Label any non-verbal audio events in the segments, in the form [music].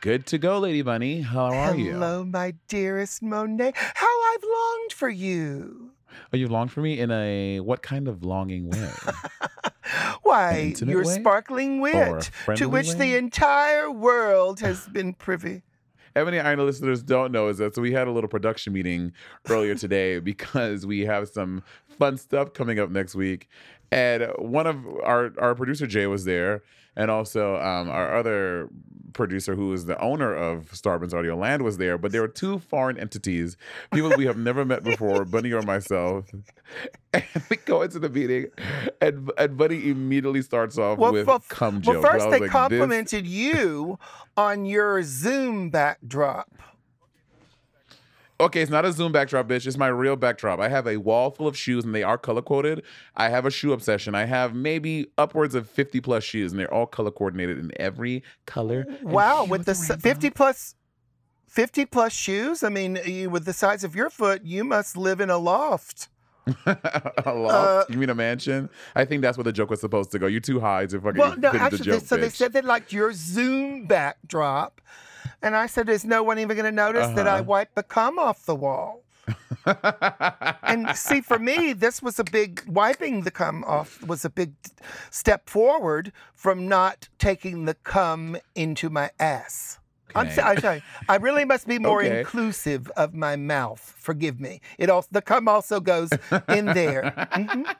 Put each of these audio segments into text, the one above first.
Good to go, Lady Bunny. How are you? Hello, my dearest Monet. How I've longed for you. Oh, you've longed for me in a what kind of longing way? [laughs] Why, your way? sparkling wit, to which way? the entire world has [sighs] been privy. Ebony Iron listeners don't know is that so we had a little production meeting earlier today [laughs] because we have some fun stuff coming up next week. And one of our our producer Jay was there, and also um, our other producer who is the owner of Starburns Audio Land was there. But there were two foreign entities, people we have never met before, Bunny or myself. [laughs] And we go into the meeting, and and Bunny immediately starts off with well, cum well, jokes. And first they like, this- complimented you on your Zoom backdrop. Okay, it's not a Zoom backdrop, bitch. It's my real backdrop. I have a wall full of shoes and they are color coded. I have a shoe obsession. I have maybe upwards of 50 plus shoes and they're all color coordinated in every color. Wow, with the rainbow. 50 plus 50 plus shoes, I mean, you, with the size of your foot, you must live in a loft. [laughs] a loft? Uh, you mean a mansion? I think that's where the joke was supposed to go. You're too high to fucking Well, no, actually, the they, joke, so they said they liked your Zoom backdrop. And I said, is no one even going to notice that I Uh-huh. wiped the cum off the wall? And see, for me, this was a big wiping the cum off was a big step forward from not taking the cum into my ass. I'm, Okay. so- I'm sorry. I really must be more Okay. inclusive of my mouth. Forgive me. It also the cum also goes in there. Mhm.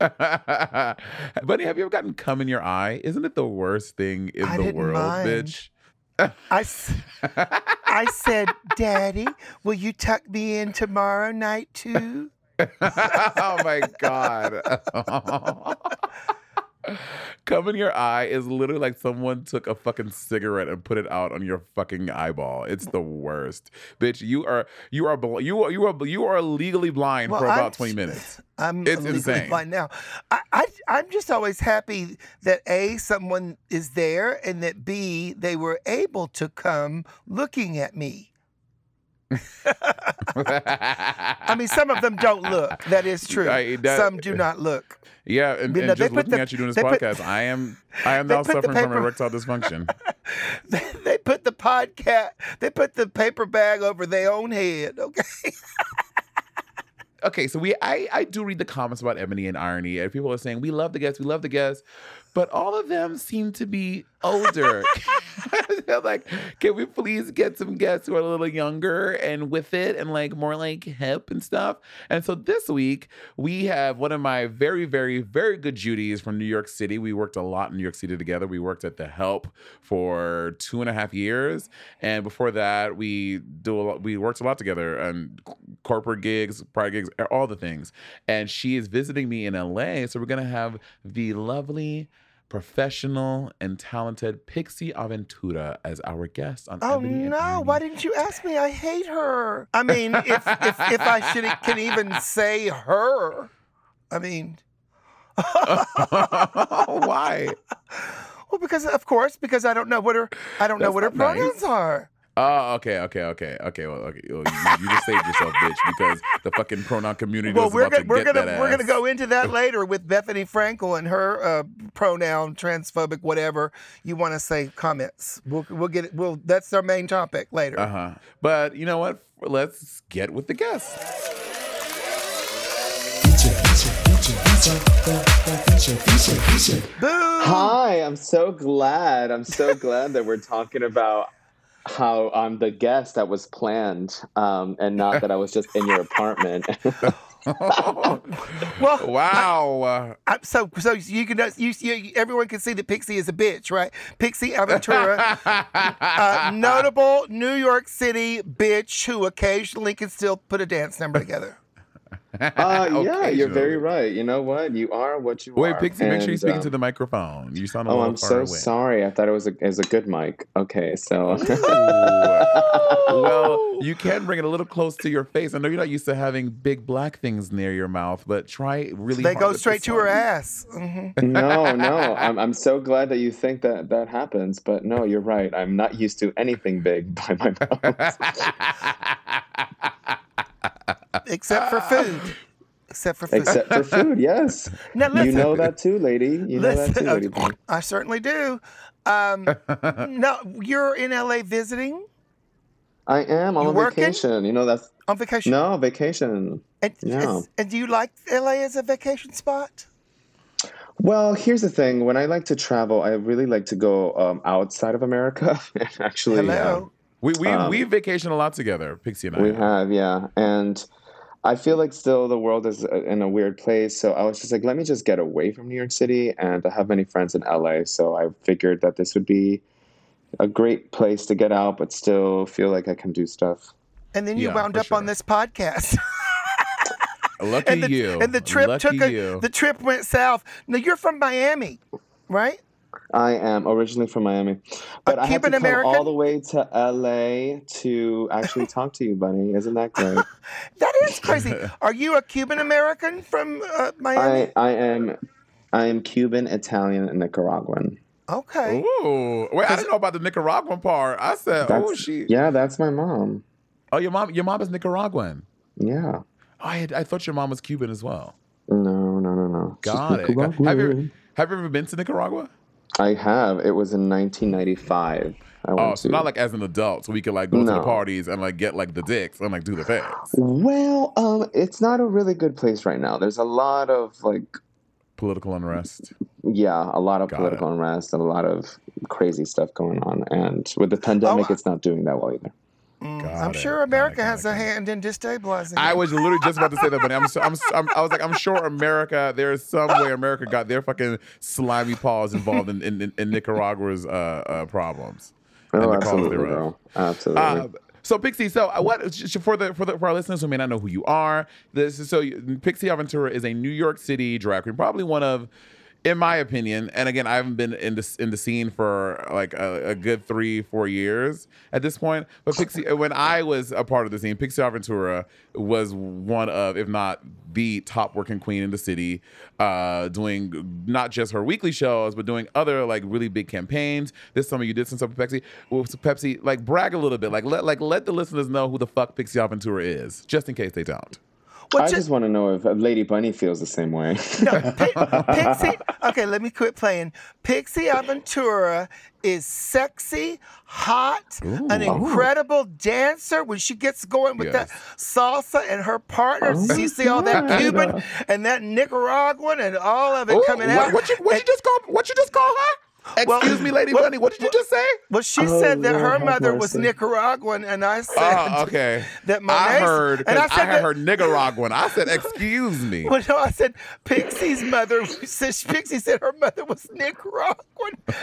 [laughs] Buddy, have you ever gotten cum in your eye? Isn't it the worst thing in I the world, mind. bitch? I said, Daddy, will you tuck me in tomorrow night too? [laughs] oh my god. [laughs] [sighs] Cum in your eye is literally like someone took a fucking cigarette and put it out on your fucking eyeball. It's the worst, bitch. You are you are bl- you are you are you are legally blind for about I'm- twenty minutes. [laughs] I'm It's legally insane. blind now. I, I I'm just always happy that a someone is there and that b they were able to come looking at me. I mean, some of them don't look. That is true. I- that- some do not look. Yeah, and, You know, they just looking the- at you doing this they put- podcast, I am I am [laughs] now suffering from erectile dysfunction. [laughs] they put the podcast. They put the paper bag over their own head. Okay. [laughs] okay, so we I I do read the comments about Ebony and Irony, and people are saying we love the guests, we love the guests, but all of them seem to be older. [laughs] [laughs] They're like, can we please get some guests who are a little younger and with it and like more like hip and stuff? And so this week we have one of my very, very, very good Judies from New York City. We worked a lot in New York City together. We worked at The Help for two and a half years, and before that, we do a lot, we worked a lot together and corporate gigs, private gigs, all the things. And she is visiting me in LA, so we're gonna have the lovely professional and talented Pixie Aventura as our guest on Oh Ebony no! Why didn't you ask me? I hate her. I mean, if if, if I should can even say her, I mean, [laughs] Why? well, because of course, because I don't know what her I don't know what her nice. pronouns are. Oh, okay, okay, okay, okay. Well, okay. Well, you, you just saved yourself, bitch, because the fucking pronoun community Well, was we're about gonna to we're get gonna that we're gonna go into that later with Bethenny Frankel and her uh, pronoun transphobic whatever you want to say comments. We'll we'll get it. We'll that's our main topic later. Uh huh. But you know what? Let's get with the guests. Boo! Hi, I'm so glad. I'm so glad that we're talking about how I'm the guest that was planned, um, and not that I was just in your apartment. [laughs] Well, wow. Uh, I, so so you can you, you everyone can see that Pixie is a bitch, right? Pixie Aventura, uh, notable New York City bitch who occasionally can still put a dance number together. Uh, [laughs] yeah, you're very right. You know what? You are what you Wait, are. Wait, Pixie, make sure you're speaking um, to the microphone. You sound a Oh, little I'm far so away. sorry. I thought it was a, it was a good mic. Okay, so [laughs] well, [laughs] you can bring it a little close to your face. I know you're not used to having big black things near your mouth, but try really. They hard go straight to her one. ass. hmm no, no. I'm I'm so glad that you think that that happens, but no, you're right. I'm not used to anything big by my mouth. Except for food. Except for food. Except for food, [laughs] yes. now You know that too, lady. You know that too, lady. [laughs] I certainly do. Um, [laughs] no, you're in LA visiting I am. I'm You on working? vacation. You know that's on vacation. no vacation. And, Yeah. and do you like LA as a vacation spot? Well, here's the thing. When I like to travel, I really like to go um, outside of America. Actually, Hello. We we Um, we vacation a lot together, Pixie and I. We have, yeah. And I feel like still the world is uh, in a weird place. So I was just like, let me just get away from New York City. And I have many friends in LA. So I figured that this would be a great place to get out, but still feel like I can do stuff. And then you Yeah, wound for up on this podcast. [laughs] Lucky and the, you. And the trip Lucky took a, you. the trip went south. Now you're from Miami, right? I am originally from Miami, but I had to come American? all the way to LA to actually [laughs] talk to you, Bunny. Isn't that great? [laughs] That is crazy. Are you a Cuban American from uh, Miami? I, I am, I am Cuban, Italian, and Nicaraguan. okay. Ooh, wait! I didn't know about the Nicaraguan part. I said, "Oh, That's- she." Yeah, that's my mom. Oh, your mom. Your mom is Nicaraguan. Yeah. Oh, I, had, I thought your mom was Cuban as well. No, no, no, no. She's Got it. Have Nicaraguan. you have you ever been to Nicaragua? I have. It was in 1995. I Oh, so to. not like as an adult, so we could like go to the parties and like get like the dicks and like do the things. Well, um, it's not a really good place right now. There's a lot of like, Political unrest. yeah, a lot of Got political unrest and a lot of crazy stuff going on. And with the pandemic, Oh, it's not doing that well either. Mm, Got I'm it. sure Got it, America got has it, a hand in destabilizing. I was literally just about to say that, but I'm, so, I'm, I'm, I was like, I'm sure America. There's some way America got their fucking slimy paws involved in in, in Nicaragua's uh, uh, problems. and Oh, the absolutely, thereof. bro. Absolutely. Uh, so Pixie, so uh, what for the for the for our listeners who may not know who you are, this is so Pixie Aventura is a New York City drag queen, probably one of, in my opinion, and again I haven't been in the in the scene for like a, a good three four years at this point. But Pixie, when I was a part of the scene, Pixie Aventura was one of, if not the top working queen in the city, uh, doing not just her weekly shows, but doing other like really big campaigns. This summer you did some stuff with Pepsi. With Pepsi, like brag a little bit, like let like let the listeners know who the fuck Pixie Aventura is, just in case they don't. What I you- just want to know if Lady Bunny feels the same way. [laughs] No, [laughs] Pi- Pixie. Okay, let me quit playing. Pixie Aventura is sexy, hot, an incredible dancer. When she gets going with that salsa and her partners, Oh you see all that Cuban and that Nicaraguan and all of it Ooh, coming what, out. what you what you just call what you just call her? Well- Excuse me, Lady well- Bunny. What did you just say? well, she Oh, said that Lord, her have mother was. Nicaraguan, and I ah, said Oh, [laughs] okay. that I heard. and I, said had that- heard Nicaraguan. I said, "Excuse me." Well, no, I said Pixie's mother. [laughs] Said, Pixie said her mother was Nicaraguan.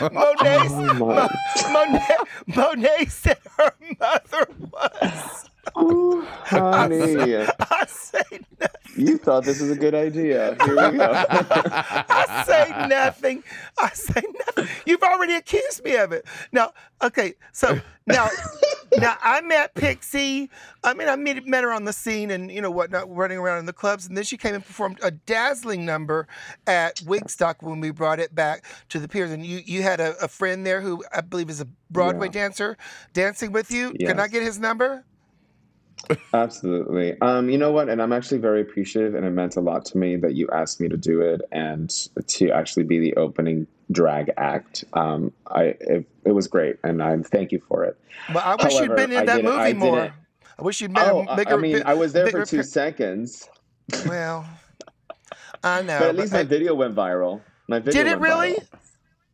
[laughs] Monet, Oh, my. Monet, Monet said her mother was. [laughs] Ooh, honey, I say, nothing. you thought this was a good idea. Here we go. [laughs] I say nothing. I say nothing. You've already accused me of it. Now, okay, so now, now I met Pixie. I mean, I met, met her on the scene and you know whatnot, running around in the clubs, and then she came and performed a dazzling number at Wigstock when we brought it back to the piers. And you, you had a, a friend there who I believe is a Broadway Yeah. dancer dancing with you. Can I get his number? Absolutely. Um, you know what? And I'm actually very appreciative, and it meant a lot to me that you asked me to do it and to actually be the opening drag act. Um, I it, it was great, and I thank you for it. Well, I wish you'd been in that didn't- I movie more. didn't- I wish you'd been Oh, a bigger. I mean, I was there for two seconds, Well, [laughs] I know. but at least but my I- video went viral. My video Did it really? viral.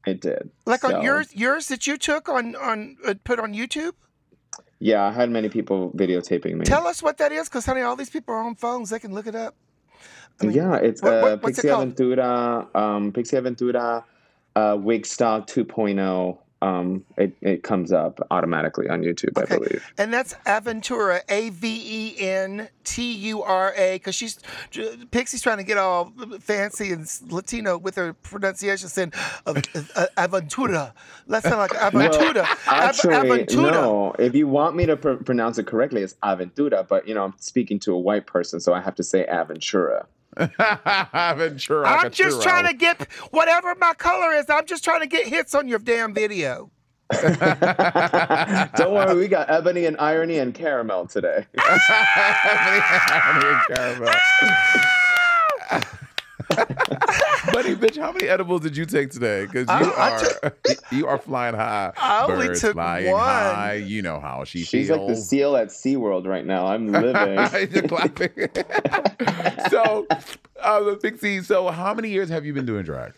It did. like So, on yours, yours that you took on on uh, put on YouTube. Yeah, I had many people videotaping me. Tell us what that is, because honey, all these people are on phones; they can look it up. I mean, yeah, it's what- uh, what- it Pixie called? Aventura, um, Pixie Aventura, uh, Wigstock 2.0. Um, it, it comes up automatically on YouTube, Okay. I believe. And that's Aventura, A V E N T U R A, because she's Pixie's trying to get all fancy and Latino with her pronunciation, saying uh, uh, Aventura. That sound like [laughs] Aventura. Av- Actually, Aventura. no. If you want me to pr- pronounce it correctly, it's Aventura. But you know, I'm speaking to a white person, so I have to say Aventura. [laughs] Ventura, I'm just trying to get whatever my color is. I'm just trying to get hits on your damn video. [laughs] Don't worry, we got ebony and irony and caramel today. [laughs] [laughs] Buddy, bitch, how many edibles did you take today? Because I- you I are [laughs] you are flying high. I only Birds took flying one. high. You know how she She's feels. like the seal at SeaWorld right now. I'm living. [laughs] You're clapping. so, uh, Pixie. So, how many years have you been doing drag?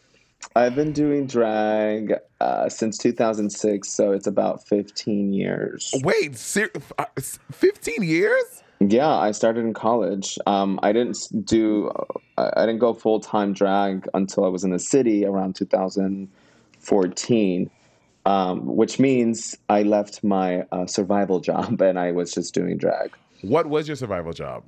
I've been doing drag uh, since 2006, so it's about 15 years. Wait, ser- uh, fifteen years? Yeah, I started in college. Um, I didn't do, I I didn't go full time drag until I was in the city around 2014, um, which means I left my uh, survival [laughs] job and I was just doing drag. What was your survival job?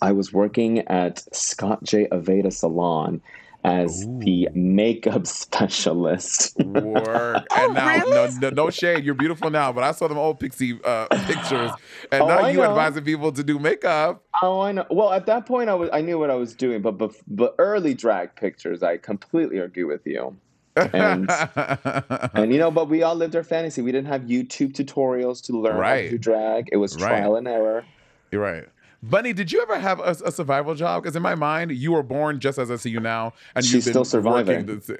I was working at Scott J. Aveda Salon as the makeup [laughs] specialist. Work. [laughs] and now, really? no, no, no shade. You're beautiful now, but I saw them old Pixie uh, [gasps] pictures, and Oh, now I you know. advising people to do makeup. Oh, I know. Well, at that point, I was I knew what I was doing, but bef- but early drag pictures, I completely agree with you. And [laughs] and you know, but we all lived our fantasy. We didn't have YouTube tutorials to learn how to drag. It was Right. trial and error. You're right. Bunny, did you ever have a, a survival job? Because in my mind, you were born just as I see you now, and She's you've been still surviving. working this-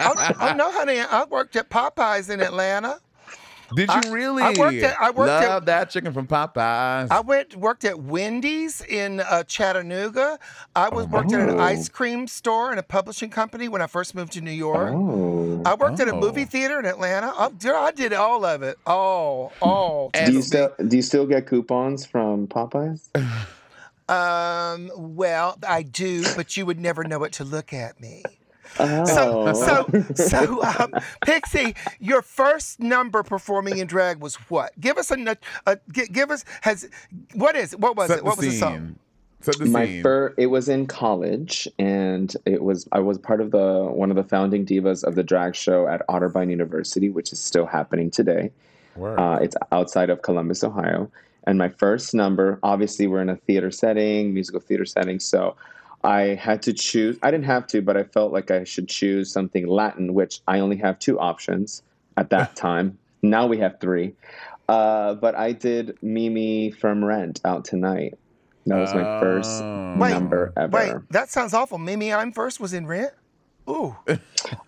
oh, oh no, honey, I worked at Popeyes in Atlanta. Did you I- really? I worked at- I worked at- Love that chicken from Popeyes. I went worked at Wendy's in uh, Chattanooga. I was worked at an Oh. ice cream store and a publishing company when I first moved to New York. Oh. I worked at a Oh. movie theater in Atlanta. I, dude, I did all of it. All, all. do you still do you still get coupons from Popeyes? [sighs] Um, well, I do, but you would never know it to look at me. Oh. So, so, [laughs] so, um, Pixie, your first number performing in drag was what? Give us a, gi- give us has what is it? What was Set it? What the was the song? scene. Set the my scene. fir- it was in college and it was i was part of the one of the founding divas of the drag show at otterbein university which is still happening today Word. uh, it's outside of columbus ohio and my first number obviously we're in a theater setting musical theater setting so i had to choose i didn't have to but i felt like i should choose something latin which i only have two options at that [laughs] time now we have three uh, but i did mimi from rent out tonight That was my first Oh. Wait, number ever. Wait, that sounds awful. Mimi, I'm first was in rent. Ooh, [laughs]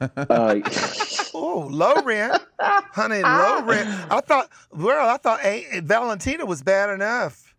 Uh, [laughs] ooh, low rent, honey, low rent. I thought, well, I thought eh, Valentina was bad enough.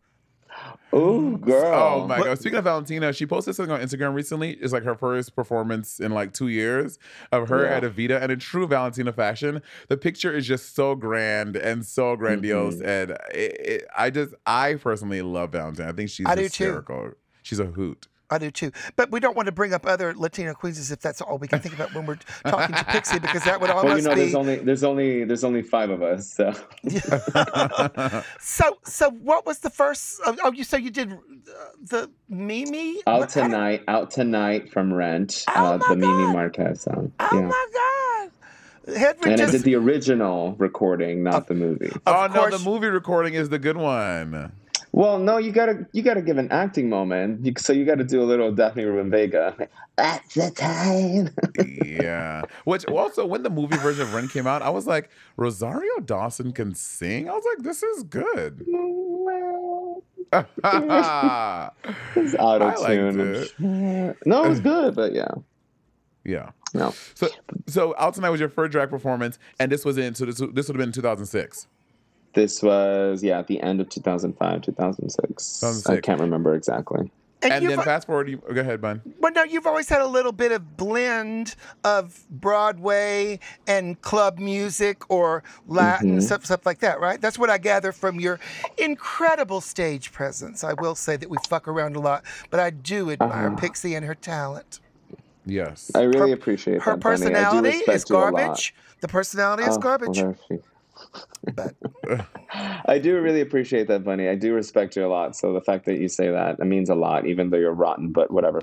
Ooh, girl. Oh my god! Speaking of Valentina, she posted something on Instagram recently. It's like her first performance in like two years of her Yeah. at Evita, and in true Valentina fashion, the picture is just so grand and so grandiose. Mm-hmm. And it, it, I just, I personally love Valentina. I think she's I do too. hysterical. She's a hoot. I do too. But we don't want to bring up other Latino queens as if that's all we can think about when we're talking to Pixie because that would [laughs] Well, you know, be. there's only there's only there's only five of us, so [laughs] So, so what was the first? Oh, oh, you so you did uh, the Mimi? out What- tonight, out tonight from Rent, Oh uh, my the Mimi Marquez song. Oh yeah. my God! Hedwig And I did the original recording, not the movie. Of oh no, course- the movie recording is the good one. Well, no, you gotta you gotta give an acting moment. You, so you gotta do a little Daphne Rubin Vega. At the time. [laughs] yeah. Which also, when the movie version of Rent came out, I was like, Rosario Dawson can sing. I was like, this is good. [laughs] it's [laughs] auto tune. No, it was good, but yeah. yeah, no. So, so out tonight was your first drag performance, and this was in. So this, this would have been 2006. This was yeah at the end of 2005, 2006. I can't remember exactly. and, And then fast forward, you go ahead, Bun. well, no, you've always had a little bit of blend of Broadway and club music or Latin Mm-hmm. stuff, stuff like that, right? That's what I gather from your incredible stage presence. I will say that we fuck around a lot, but I do admire Uh-huh. Pixie and her talent. Yes. I really Her- appreciate Her that. Bunny. I do personality respect is you a lot. garbage. The personality is Oh, garbage. well, there she- But [laughs] I do really appreciate that, Bunny. I do respect you a lot. So the fact that you say that it means a lot, even though you're rotten. But whatever.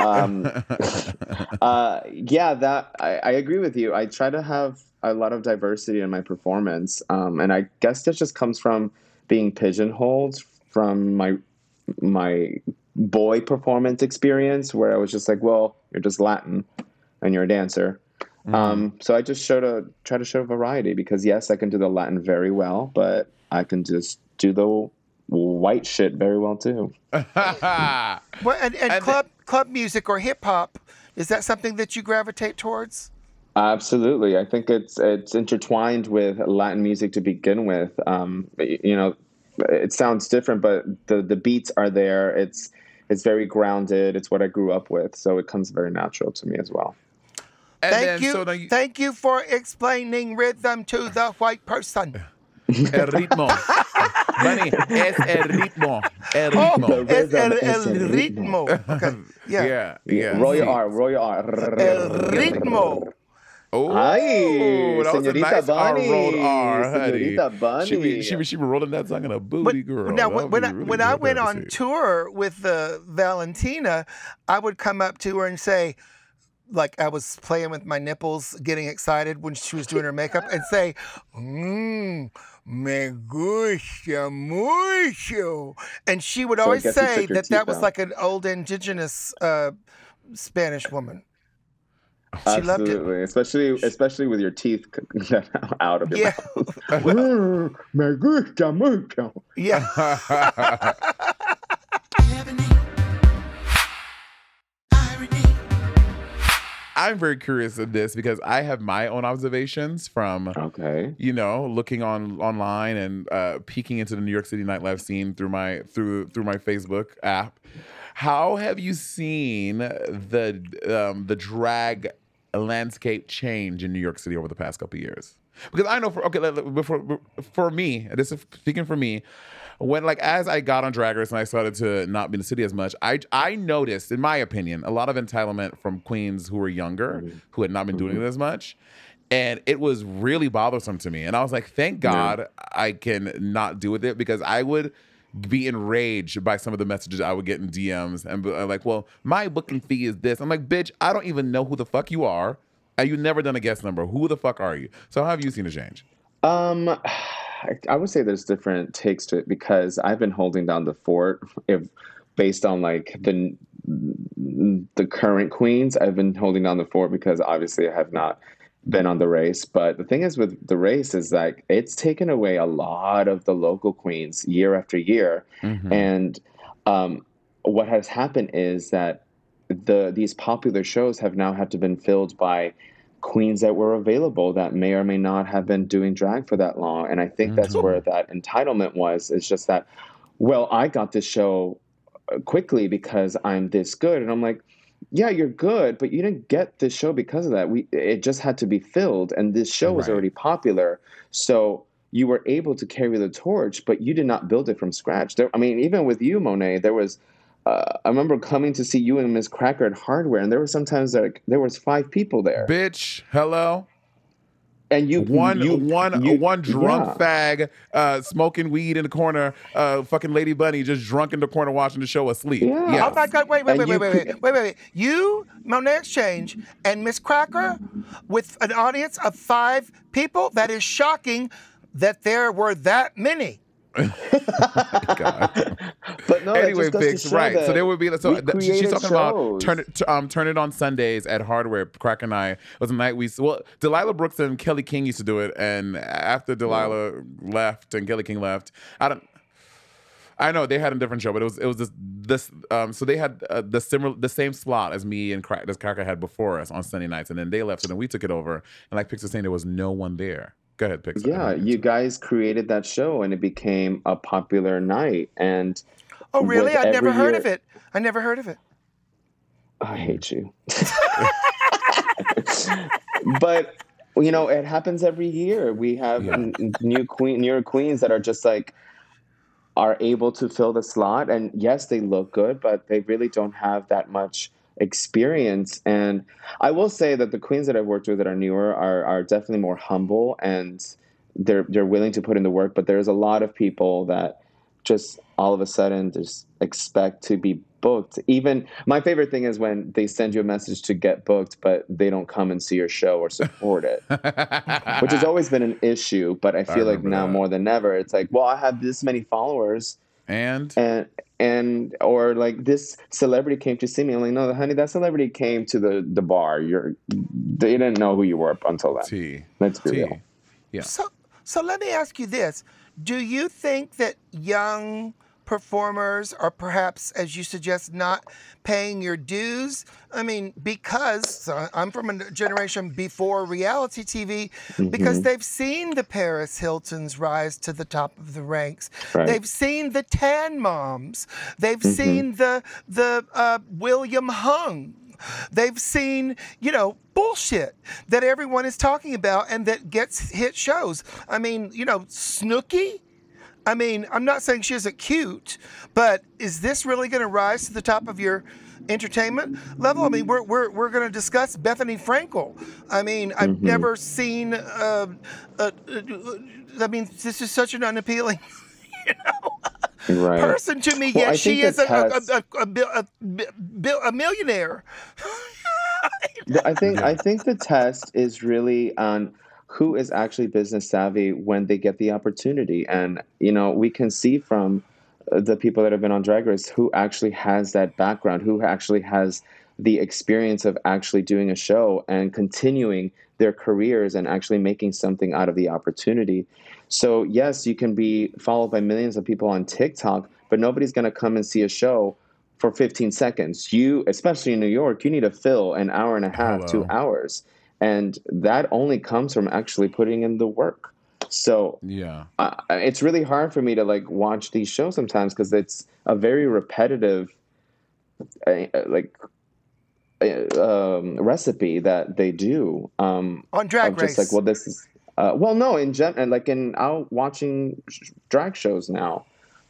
Um, [laughs] uh, yeah, that I, I agree with you. I try to have a lot of diversity in my performance, um, and I guess that just comes from being pigeonholed from my my boy performance experience, where I was just like, well, you're just Latin, and you're a dancer. Um, so I just showed a try to show variety because yes, I can do the Latin very well, but I can just do the white shit very well too. [laughs] well, and, and, And- club club music or hip hop is that something that you gravitate towards? Absolutely, I think it's it's intertwined with Latin music to begin with. Um, you know, it sounds different, but the the beats are there. It's it's very grounded. It's what I grew up with, so it comes very natural to me as well. And Thank then, you, So now you, thank you for explaining rhythm to the white person. el ritmo. Bunny, es el ritmo. El Oh, ritmo. es el, el el ritmo. ritmo. Okay, [laughs] yeah. yeah. Yeah. roll your. R, roll your R. El ritmo. Oh, Ay, that was a señorita nice R Bunny, rolled R, honey. señorita Bunny. She be, she be, she be rolling that song in a booty, But girl. now, That when, when would I really when I went on tour with uh, Valentina, I would come up to her and say, like I was playing with my nipples, getting excited when she was doing her makeup, and say, "Mmm, me gusta mucho," and she would I always guess say that that teeth was like an old indigenous uh, Spanish woman. She loved it. Absolutely, especially especially with your teeth [laughs] out of your Yeah. mouth. [laughs] Me gusta mucho. Yeah. [laughs] I'm very curious of this because I have my own observations from Okay. you know looking on online and uh, peeking into the New York City nightlife scene through my through through my Facebook app. How have you seen the um, the drag landscape change in New York City over the past couple of years? Because I know for okay, before for me, this is speaking for me. When like as I got on Drag Race and I started to not be in the city as much, I I noticed, in my opinion, a lot of entitlement from queens who were younger, who had not been doing it as much and it was really bothersome to me and i was like thank god i can not do with it because i would be enraged by some of the messages i would get in dms and be like well my booking fee is this. I'm like bitch i don't even know who the fuck you are and you've never done a guest number. Who the fuck are you? So how have you seen a change? Um, I, I would say there's different takes to it because I've been holding down the fort. If based on like the the current queens, I've been holding down the fort because obviously I have not been on the race. But the thing is with the race is like it's taken away a lot of the local queens year after year, Mm-hmm. and um, what has happened is that the these popular shows have now had to been filled by queens that were available that may or may not have been doing drag for that long. And i think that's where that entitlement was. It's just that well i got this show uh, quickly because i'm this good. And i'm like yeah you're good but you didn't get this show because of that. We it just had to be filled and this show was Right. already popular. So you were able to carry the torch but you did not build it from scratch. There, i mean even with you monet there was uh, I remember coming to see you and Miss Cracker at Hardware, and there were sometimes like there was five people there, Bitch, hello. and you One you, one you- one drunk yeah. fag uh, smoking weed in the corner, uh, fucking Lady Bunny just drunk in the corner watching the show asleep. Yeah. Yes. Oh my God! Wait, wait, wait, wait, wait, wait, wait, wait, wait. You, Monét X Change, and Miss Cracker, with an audience of five people. That is shocking. That there were that many. But no, anyway, just goes to Biggs, right. So there would be so th- she's talking about turn it um turn it on Sundays at Hardware. Crack and I was a night we well Delilah Brooks and Kelly King used to do it, and after Delilah left and Kelly King left, I don't. I know they had a different show, but it was it was this this um so they had uh, the similar the same slot as me and Crack this Cracker had before us on Sunday nights, and then they left, and then we took it over, and like Pix was saying, there was no one there. Go ahead, Pix. I Yeah, you guys created that show, and it became a popular night. And Oh, really? I never heard year- of it. I never heard of it. I hate you. [laughs] but you know, it happens every year. We have Yeah. n- n- new queen, newer queens that are just like are able to fill the slot, and yes, they look good, but they really don't have that much experience. And I will say that the queens that I've worked with that are newer are are definitely more humble and they're they're willing to put in the work. But there's a lot of people that just all of a sudden just expect to be booked. Even my favorite thing is when they send you a message to get booked, but they don't come and see your show or support it, which has [laughs] always been an issue. But I feel like now that. more than ever, it's like, well, I have this many followers, and and and or like this celebrity came to see me. I'm like, no, honey, that celebrity came to the the bar. You're they didn't know who you were up until then. T Let's be T. real. Yeah. So, so let me ask you this: Do you think that young performers are perhaps, as you suggest, not paying your dues? I mean, because I'm from a generation before reality TV, Mm-hmm. because they've seen the Paris Hiltons rise to the top of the ranks. Right. They've seen the Tan Moms. They've Mm-hmm. seen the the uh, William Hung. They've seen, you know, bullshit that everyone is talking about and that gets hit shows. I mean, you know, Snooki. I mean, I'm not saying she isn't cute, but is this really going to rise to the top of your entertainment level? I mean, we're we're, we're going to discuss Bethenny Frankel. I mean, I've never seen. Uh, uh, uh, I mean, this is such an unappealing [laughs] you Right. person to me. Well, yet she is a, a, a, a, a, a millionaire. [laughs] I think I think the test is really on who is actually business savvy when they get the opportunity, and you know we can see from uh, the people that have been on Drag Race who actually has that background, who actually has the experience of actually doing a show and continuing their careers and actually making something out of the opportunity. So yes, you can be followed by millions of people on TikTok, but nobody's going to come and see a show for 15 seconds. You, especially in New York, you need to fill an hour and a half, Hello. two hours. And that only comes from actually putting in the work. So Yeah. uh, it's really hard for me to like watch these shows sometimes because it's a very repetitive, uh, like, uh, um, recipe that they do. Um, On Drag of just like, well, this is. Uh, well, no, in gen, and like in out watching sh- drag shows now,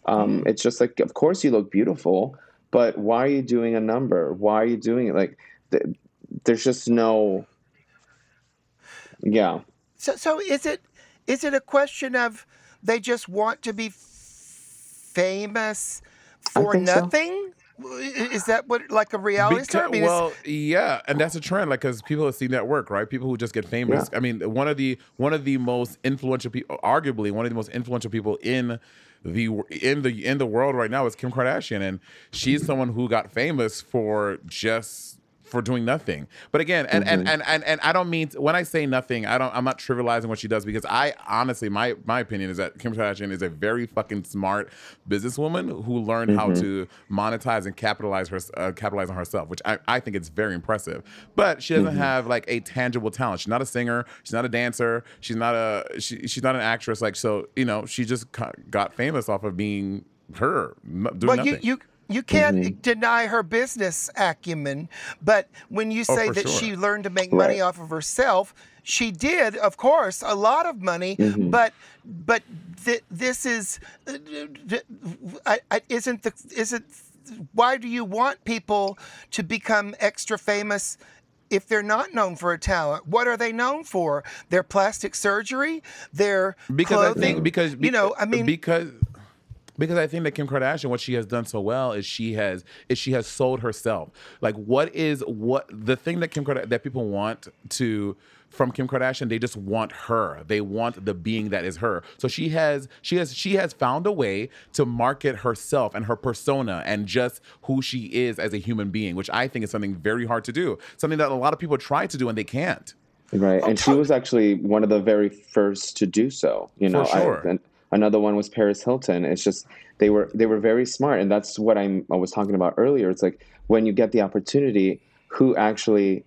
um, Mm. it's just like, of course you look beautiful, but why are you doing a number? Why are you doing it? Like, th- there's just no. Yeah, So, so is it is it a question of they just want to be famous for think so. nothing? Is that what like a reality star? I mean, is- well, yeah, and that's a trend, like because people have seen that work, right? People who just get famous. I mean, one of the one of the most influential people, arguably one of the most influential people in the in the in the world right now is Kim Kardashian, and she's someone who got famous for just for doing nothing. But again, and, and, Mm-hmm. and and and I don't mean when I say nothing, I don't I'm not trivializing what she does because I honestly my my opinion is that Kim Kardashian is a very fucking smart businesswoman who learned how Mm-hmm. to monetize and capitalize her uh, capitalize on herself, which I, I think it's very impressive. But she doesn't Mm-hmm. have like a tangible talent. She's not a singer. She's not a dancer. She's not a she, she's not an actress. Like so, you know, she just got famous off of being her doing Well, nothing. you you you can't Mm-hmm. deny her business acumen, but when you say Oh, that sure. she learned to make money Right. off of herself, she did, of course, a lot of money. Mm-hmm. But but th- this is uh, th- I, I, isn't the isn't why do you want people to become extra famous? If they're not known for a talent, what are they known for? Their plastic surgery, their because clothing? I think because you know, I mean, because because I think that Kim Kardashian, what she has done so well is she has is she has sold herself. Like, what is what the thing that Kim Kardashian that people want to from Kim Kardashian? They just want her. They want the being that is her. So she has she has she has found a way to market herself and her persona and just who she is as a human being, which I think is something very hard to do. Something that a lot of people try to do and they can't. Right, and she was actually one of the very first to do so. You know, For sure. I, and another one was Paris Hilton. It's just they were they were very smart, and that's what I'm I was talking about earlier. It's like when you get the opportunity, who actually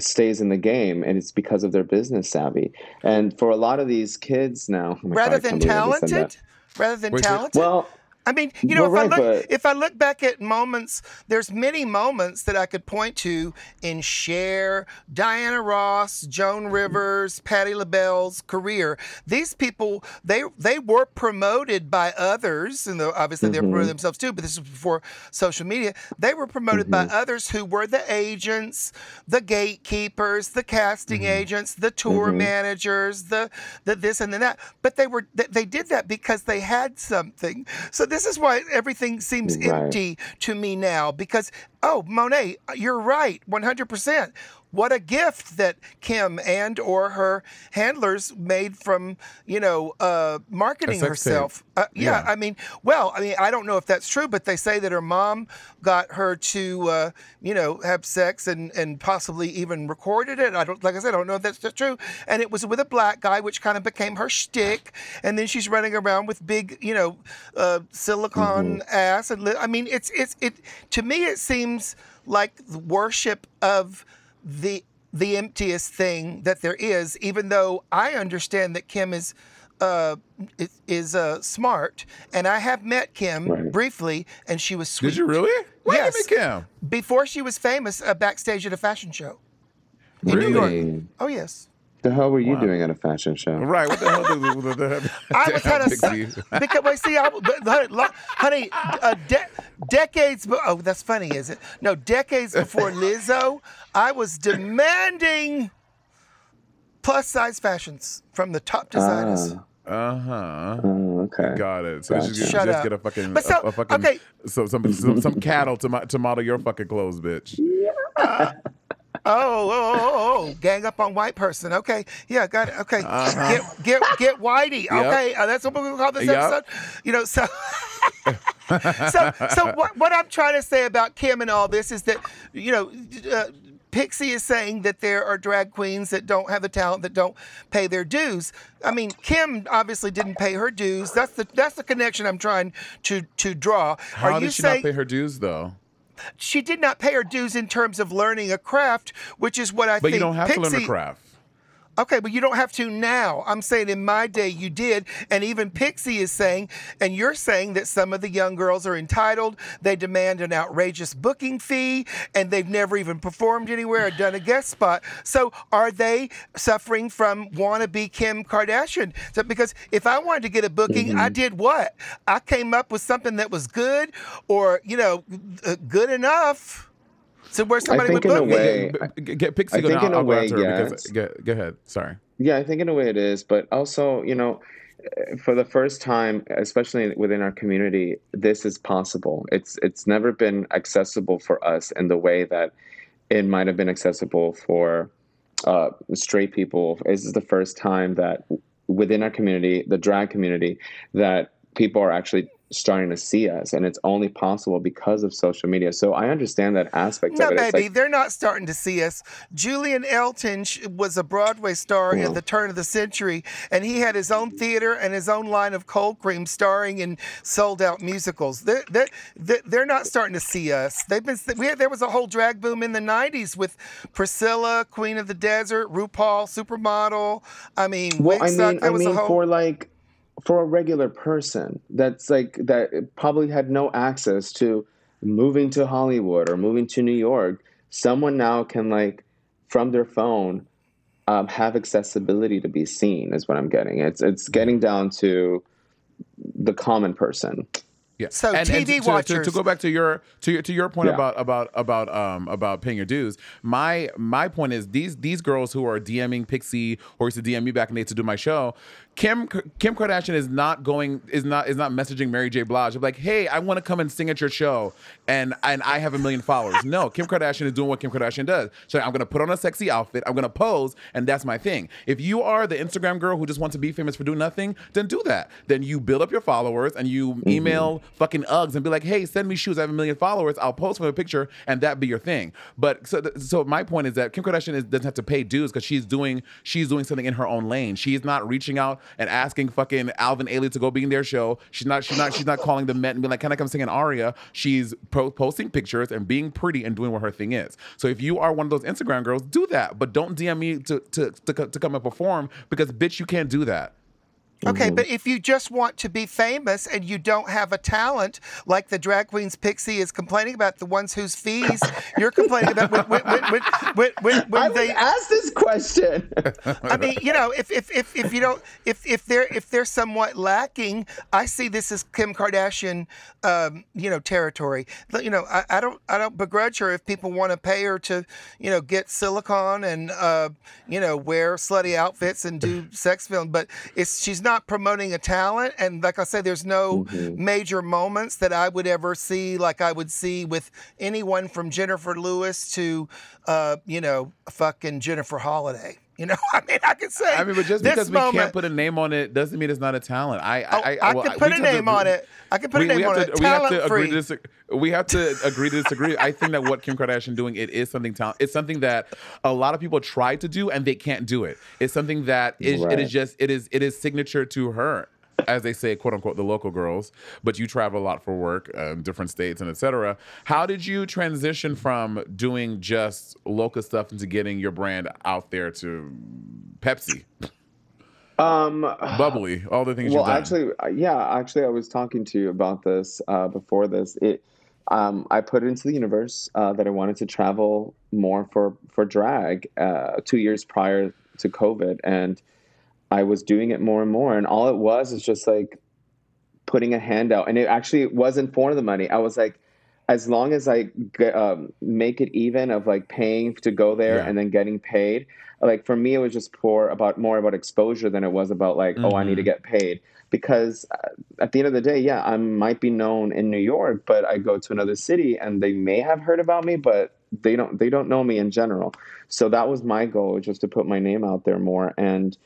stays in the game, and it's because of their business savvy. And for a lot of these kids now, oh rather God, than can't believe I just said talented, rather than Wait, so- talented. Well, I mean, you know, Well, if I look but- if I look back at moments, there's many moments that I could point to in Cher, Diana Ross, Joan Rivers, Patti LaBelle's career. These people, they they were promoted by others, and obviously they promoted mm-hmm. themselves too. But this is before social media. They were promoted by mm-hmm. others who were the agents, the gatekeepers, the casting mm-hmm. agents, the tour managers, the the this and the that. But they were they, they did that because they had something. So this is why everything seems Right. empty to me now because oh Monet, you're right, 100%. What a gift that Kim and or her handlers made from, you know, uh, marketing herself. Uh, yeah, Yeah. I mean, well, I mean, I don't know if that's true, but they say that her mom got her to, uh, you know, have sex and, and possibly even recorded it. I don't, like I said, I don't know if that's true. And it was with a black guy, which kind of became her shtick. And then she's running around with big, you know, uh, silicone ass. And li- I mean, it's it's it to me, it seems like the worship of the the emptiest thing that there is. Even though I understand that Kim is uh, is, uh, smart, and I have met Kim Right. briefly, and she was sweet. Did you really? Where Yes. did you meet Kim? Before she was famous, uh, backstage at a fashion show in New York. Oh yes. The hell were you doing at a fashion show? Right. What the hell? Did, the, the, [laughs] I was had a Pixie. because well, see, I, but, honey, lo- honey, uh, de- decades. be- Oh, that's funny, is it? No, decades before [laughs] Lizzo, I was demanding plus size fashions from the top designers. Ah, Uh huh. oh, okay. Got it. So you just, Shut just up. get a fucking, But so- a, a fucking, okay. so some, some some cattle to mo- to model your fucking clothes, bitch. Oh, oh, oh, oh, oh, gang up on white person. Okay, yeah, got it. Okay, get get get whitey. [laughs] Okay, uh, that's what we're gonna call this Yep. episode. You know, so [laughs] so so what what I'm trying to say about Kim and all this is that you know. Uh, Pixie is saying that there are drag queens that don't have the talent that don't pay their dues. I mean, Kim obviously didn't pay her dues. That's the that's the connection I'm trying to to draw. How are you did she saying not pay her dues though? She did not pay her dues in terms of learning a craft, which is what I But think. you don't have to learn a craft. Okay, but you don't have to now. I'm saying in my day you did, and even Pixie is saying, and you're saying that some of the young girls are entitled. They demand an outrageous booking fee, and they've never even performed anywhere or done a guest spot. So are they suffering from wannabe Kim Kardashian? So because if I wanted to get a booking, I did what? I came up with something that was good, or you know, uh, good enough. So where somebody think would in a book way- Get Pixie. I go think down. in a I'll go way, her because go, go ahead. Sorry. Yeah, I think in a way it is, but also, you know, for the first time, especially within our community, this is possible. It's it's never been accessible for us in the way that it might have been accessible for uh, straight people. This is the first time that within our community, the drag community, that people are actually starting to see us, and it's only possible because of social media. So I understand that aspect No, of it. Baby, like- they're not starting to see us. Julian Eltinge was a Broadway star Yeah. at the turn of the century, and he had his own theater and his own line of cold cream starring in sold out musicals. They're, they're, not starting to see us. They've been, we had, there was a whole drag boom in the 90s with Priscilla, Queen of the Desert, RuPaul, Supermodel. I mean, Well, I mean, I was mean, a whole. for like, for a regular person that's like that probably had no access to moving to Hollywood or moving to New York. Someone now can like, from their phone, um, have accessibility to be seen. Is what I'm getting. It's it's getting down to the common person. Yeah. So and, and TV to, to- to, watchers- to go back to your to your to your point Yeah. about about about um about paying your dues. My my point is these these girls who are DMing Pixie or used to DM me back in the day to do my show. Kim Kim Kardashian is not going is not is not messaging Mary J. Blige of like, hey, I want to come and sing at your show, and and I have a million followers. No, Kim Kardashian is doing what Kim Kardashian does. So I'm gonna put on a sexy outfit, I'm gonna pose, and that's my thing. If you are the Instagram girl who just wants to be famous for doing nothing, then do that. Then you build up your followers and you mm-hmm. email fucking Uggs and be like, hey, send me shoes. I have a million followers. I'll post for a picture, and that be your thing. But so th- so my point is that Kim Kardashian is, doesn't have to pay dues because she's doing she's doing something in her own lane. She's not reaching out and asking fucking Alvin Ailey to go be in their show. She's not she's not she's not calling the Met and being like, can I come sing an aria? She's po- posting pictures and being pretty and doing what her thing is. So if you are one of those Instagram girls, do that, but don't DM me to to to, to come and perform because bitch, you can't do that. Okay, but if you just want to be famous and you don't have a talent, like the drag queens Pixie is complaining about, the ones whose fees you're complaining about when, when, when, when, when, [laughs] I they. asked this question. [laughs] I mean, you know, if, if, if, if you don't, if, if they're if they're somewhat lacking, I see this as Kim Kardashian, um, you know, territory. You know, I, I don't I don't begrudge her if people want to pay her to, you know, get silicone and uh, you know wear slutty outfits and do [laughs] sex film, but it's she's not promoting a talent. And like I said, there's no major moments that I would ever see like I would see with anyone from Jennifer Lewis to, uh, you know, fucking Jennifer Holliday. You know, [laughs] I mean, I can say. I mean, but just this because we moment, can't put a name on it doesn't mean it's not a talent. I Oh, I, I well, can put a just have to name on it. I can put a name we have on to, it. We have to Talent agree free. to disagree. We have to agree to disagree. I think that what Kim Kardashian doing it is something talent. It's something that a lot of people try to do and they can't do it. It's something that is it Right. is just it is it is signature to her. As they say, quote unquote, the local girls, but you travel a lot for work, um, different states, and etc. How did you transition from doing just local stuff into getting your brand out there to Pepsi, um, bubly, all the things well actually uh, yeah actually i was talking to you about this uh, before this. It um, i put it into the universe uh, that i wanted to travel more for for drag uh, two years prior to covid. And i was doing it more and more. And all it was is just like putting a hand out. And it actually wasn't for the money. I was like as long as i um, make it even of like paying to go there Yeah. and then getting paid like for me it was just poor about more about exposure than it was about like oh i need to Mhm. get paid. Because uh, at the end of the day yeah i might be known in new york but i go to another city and they may have heard about me but they don't they don't know me in general. So that was my goal just to put my name out there more. And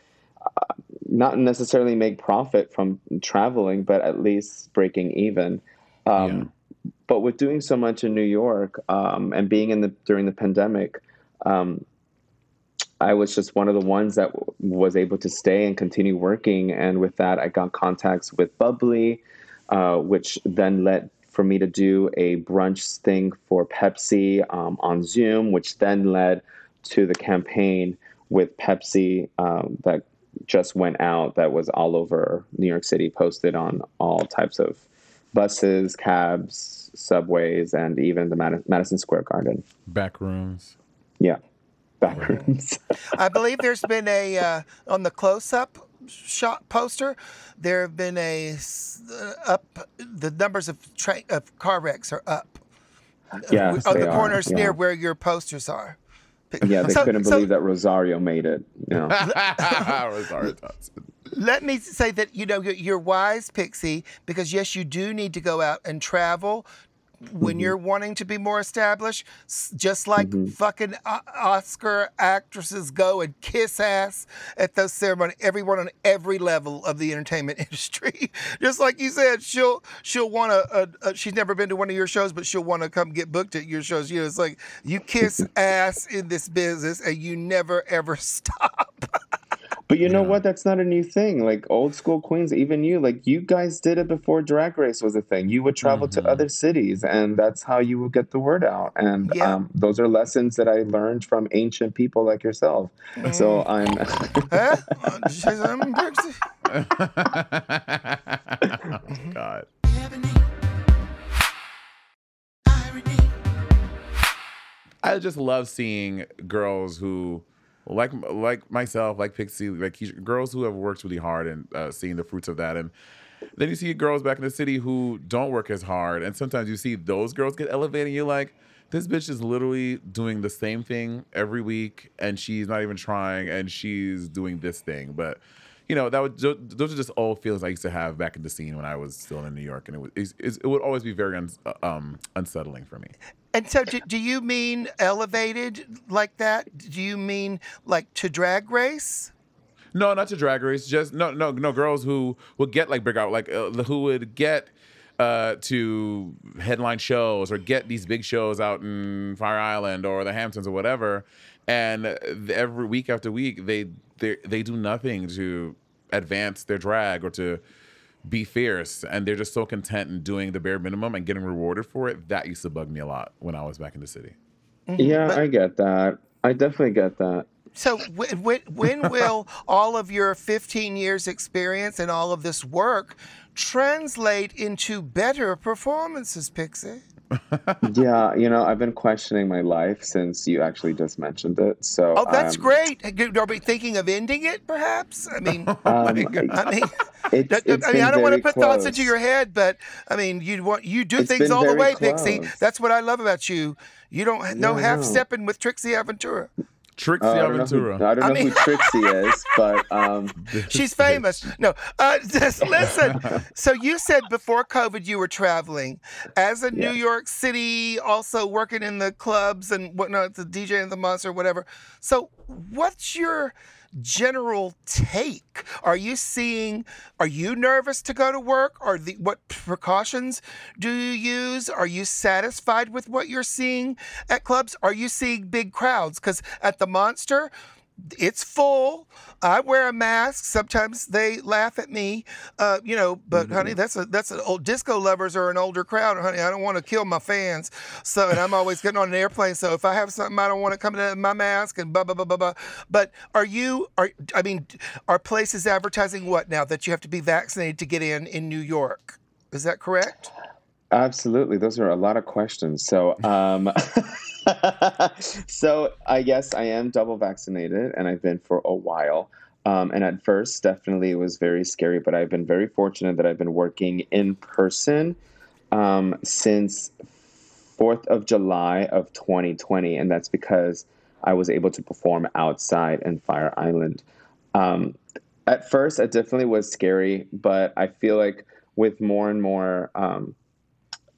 not necessarily make profit from traveling but at least breaking even um, but with doing so much in new york um, and being in the during the pandemic um, I was just one of the ones that w- was able to stay and continue working. And with that, I got contacts with Bubly, uh, which then led for me to do a brunch thing for Pepsi um, on Zoom, which then led to the campaign with Pepsi um, that just went out that was all over New York City, posted on all types of buses, cabs, subways, and even the Mad- Madison Square Garden. Back rooms. Yeah, back rooms. [laughs] I believe there's been a uh, on the close-up shot poster. There have been a uh, up. The numbers of tra- of car wrecks are up. Yes, on they the are, corners yeah. near where your posters are. Yeah, they So- couldn't so believe that Rosario made it. You know, [laughs] [laughs] Rosario Thompson. Let me say that you know you're, you're wise, Pixie, because yes, you do need to go out and travel. When you're wanting to be more established, just like fucking O- Oscar actresses go and kiss ass at those ceremonies. Everyone on every level of the entertainment [laughs] industry, just like you said, she'll she'll want to. Uh, uh, she's never been to one of your shows, but she'll want to come get booked at your shows. You know, it's like you kiss [laughs] ass in this business, and you never ever [laughs] stop. But you know what? That's not a new thing. Like old school queens, even you, like you guys did it before Drag Race was a thing. You would travel to other cities, and that's how you would get the word out. And Yeah. um, those are lessons that I learned from ancient people like yourself. So I'm. Huh? Uh, she's- I'm Pixie. oh, God. I just love seeing girls who, like like myself, like Pixie, like Keisha, girls who have worked really hard and uh, seeing the fruits of that. And then you see girls back in the city who don't work as hard, and sometimes you see those girls get elevated. And you're like, this bitch is literally doing the same thing every week, and she's not even trying, and she's doing this thing, but. You know that would those are just old feelings I used to have back in the scene when I was still in New York, and it was it would always be very un, um, unsettling for me. And so, do, do you mean elevated like that? Do you mean like to drag race? No, not to drag race. Just no, no, no. Girls who would get like big out, like uh, who would get uh, to headline shows or get these big shows out in Fire Island or the Hamptons or whatever, and every week after week they they they do nothing to advance their drag or to be fierce, and they're just so content in doing the bare minimum and getting rewarded for it. That used to bug me a lot when I was back in the city. Mm-hmm. yeah, I get that. I definitely get that. So, when, when, [laughs] when will all of your 15 years experience and all of this work translate into better performances, Pixie? [laughs] yeah, you know, I've been questioning my life since you actually just mentioned it. So Oh, that's um, great. Are we thinking of ending it, perhaps? I mean, [laughs] [laughs] Um, I mean, it's, that- it's I mean, I don't want to put thoughts into your head, but I mean, you want you do It's things all the way, Pixie. That's what I love about you. You don't no I half stepping with Trixie Aventura. Trixie Uh, I don't know, who, Aventura. I don't I know mean- who [laughs] Trixie is, but um, [laughs] She's famous. No, uh, just listen. [laughs] So you said before COVID you were traveling as a New York City, also working in the clubs and whatnot, the DJ and the monster, whatever. So what's your general take? Are you seeing? Are you nervous to go to work? Or the what precautions do you use? Are you satisfied with what you're seeing at clubs? Are you seeing big crowds? Because at the Monster, it's full. I wear a mask. Sometimes they laugh at me, uh, you know. But honey, that's a that's an old disco lovers are an older crowd, honey. I don't want to kill my fans, so and I'm always getting on an airplane. So if I have something, I don't want to come in my mask and blah blah blah blah blah. But are you are I mean, are places advertising what now that you have to be vaccinated to get in in New York? Is that correct? Absolutely. Those are a lot of questions. So, um, [laughs] [laughs] so I guess I am double vaccinated and I've been for a while. Um, and at first, definitely it was very scary, but I've been very fortunate that I've been working in person um, since 4th of July of 2020. And that's because I was able to perform outside in Fire Island. Um, at first, it definitely was scary, but I feel like with more and more um,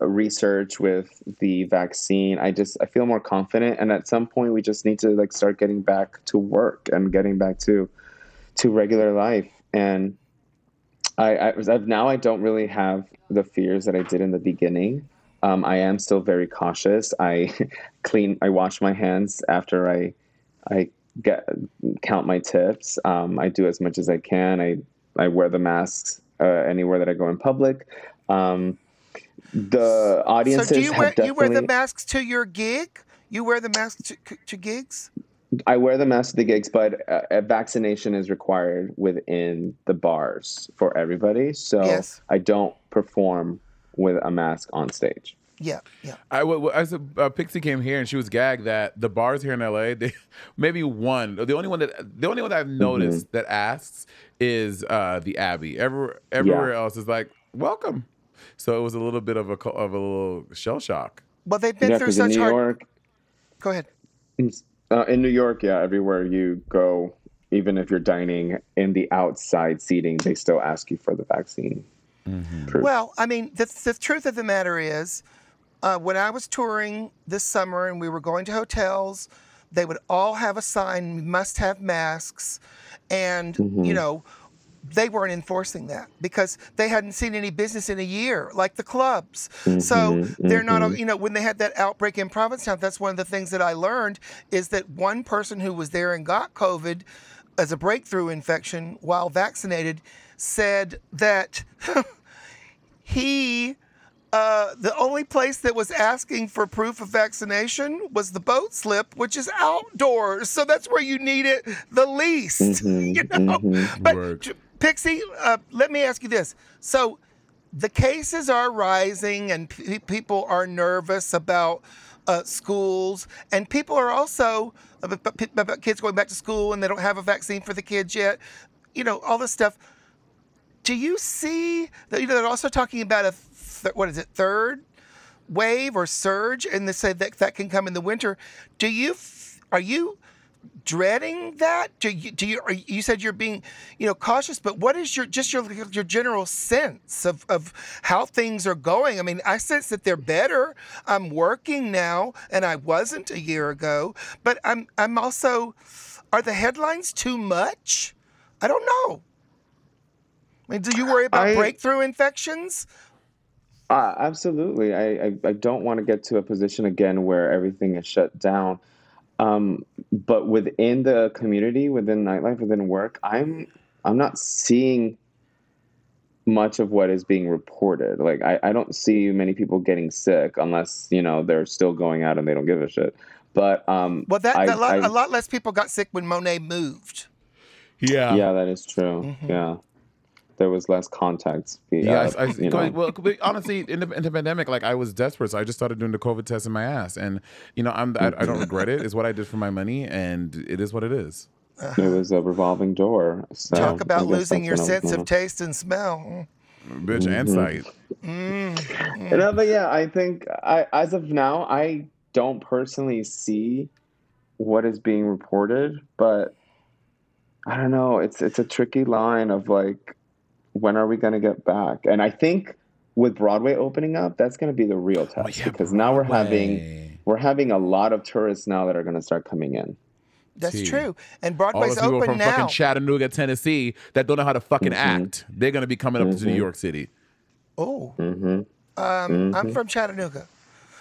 research with the vaccine i just i feel more confident. And at some point we just need to like start getting back to work and getting back to to regular life. And i, I've, now i don't really have the fears that i did in the beginning. Um, i am still very cautious. I [laughs] clean i wash my hands after i i get count my tips. Um, i do as much as i can. I i wear the masks uh, anywhere that i go in public. Um, the audiences so do you wear you wear the masks to your gig? You wear the masks to, to gigs? I wear the mask to the gigs, but uh, a vaccination is required within the bars for everybody. So Yes. I don't perform with a mask on stage. Yeah, yeah. I, w- w- as a, uh, Pixie came here and she was gagged that the bars here in LA, [laughs] they, maybe one, the only one that the only one that I've Mm-hmm. noticed that asks is uh, the Abbey. Every, everywhere else is like welcome. So it was a little bit of a of a little shell shock. Well, they've been yeah, through because in such New hard. York, Go ahead. uh, in New York, yeah, everywhere you go, even if you're dining in the outside seating, they still ask you for the vaccine. proof. Well, I mean, the, the truth of the matter is, uh, when I was touring this summer and we were going to hotels, they would all have a sign, must have masks," and you know. They weren't enforcing that because they hadn't seen any business in a year, like the clubs. So mm-hmm, they're not, mm-hmm. you know, when they had that outbreak in Provincetown, that's one of the things that I learned is that one person who was there and got COVID as a breakthrough infection while vaccinated said that [laughs] he uh, the only place that was asking for proof of vaccination was the boat slip, which is outdoors. So that's where you need it the least. [laughs] Mm-hmm, you know? But Word. J- Pixie, uh, let me ask you this. So the cases are rising and pe- people are nervous about uh, schools and people are also about, about kids going back to school and they don't have a vaccine for the kids yet you know all this stuff do you see that you know they're also talking about a th- what is it third wave or surge and they say that that can come in the winter do you are you dreading that do you do you are, you said you're being you know cautious but what is your just your your general sense of of how things are going i mean i sense that they're better i'm working now and i wasn't a year ago but i'm i'm also are the headlines too much i don't know I mean, do you worry about I- breakthrough infections? Uh, absolutely. I, I, I don't want to get to a position again where everything is shut down. Um, but within the community, within nightlife, within work, I'm I'm not seeing much of what is being reported. Like I, I don't see many people getting sick unless, you know, they're still going out and they don't give a shit. But um Well, that, I- that lot, I- a lot less people got sick when Monét moved. Yeah. yeah, that is true. Mm-hmm. Yeah. There was less contact. Yeah, uh, I, I, you know. well, honestly, in the, in the pandemic, like I was desperate, so I just started doing the COVID test in my ass, and you know, I'm I, I don't regret it. It's what I did for my money, and it is what it is. it was a revolving door. So Talk about losing your what I was sense of taste and smell. Bitch, and sight. Mm. You know, but yeah, I think I, as of now, I don't personally see what is being reported, but I don't know. It's it's a tricky line of like, when are we going to get back? And I think with Broadway opening up, that's going to be the real test Oh, yeah, because now we're having we're having a lot of tourists now that are going to start coming in. That's T. true. And Broadway's All Broadway's those people open from now. fucking Chattanooga, Tennessee, that don't know how to fucking act, they're gonna be coming up to New York City. Oh, hmm um, I'm from Chattanooga.